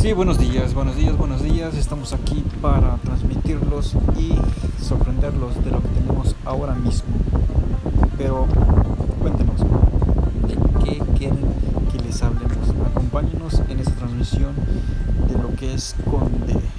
Sí, buenos días, buenos días, buenos días. Estamos aquí para transmitirlos y sorprenderlos de lo que tenemos ahora mismo. Pero cuéntenos, ¿de qué quieren que les hablemos? Acompáñenos en esta transmisión de lo que es Conde.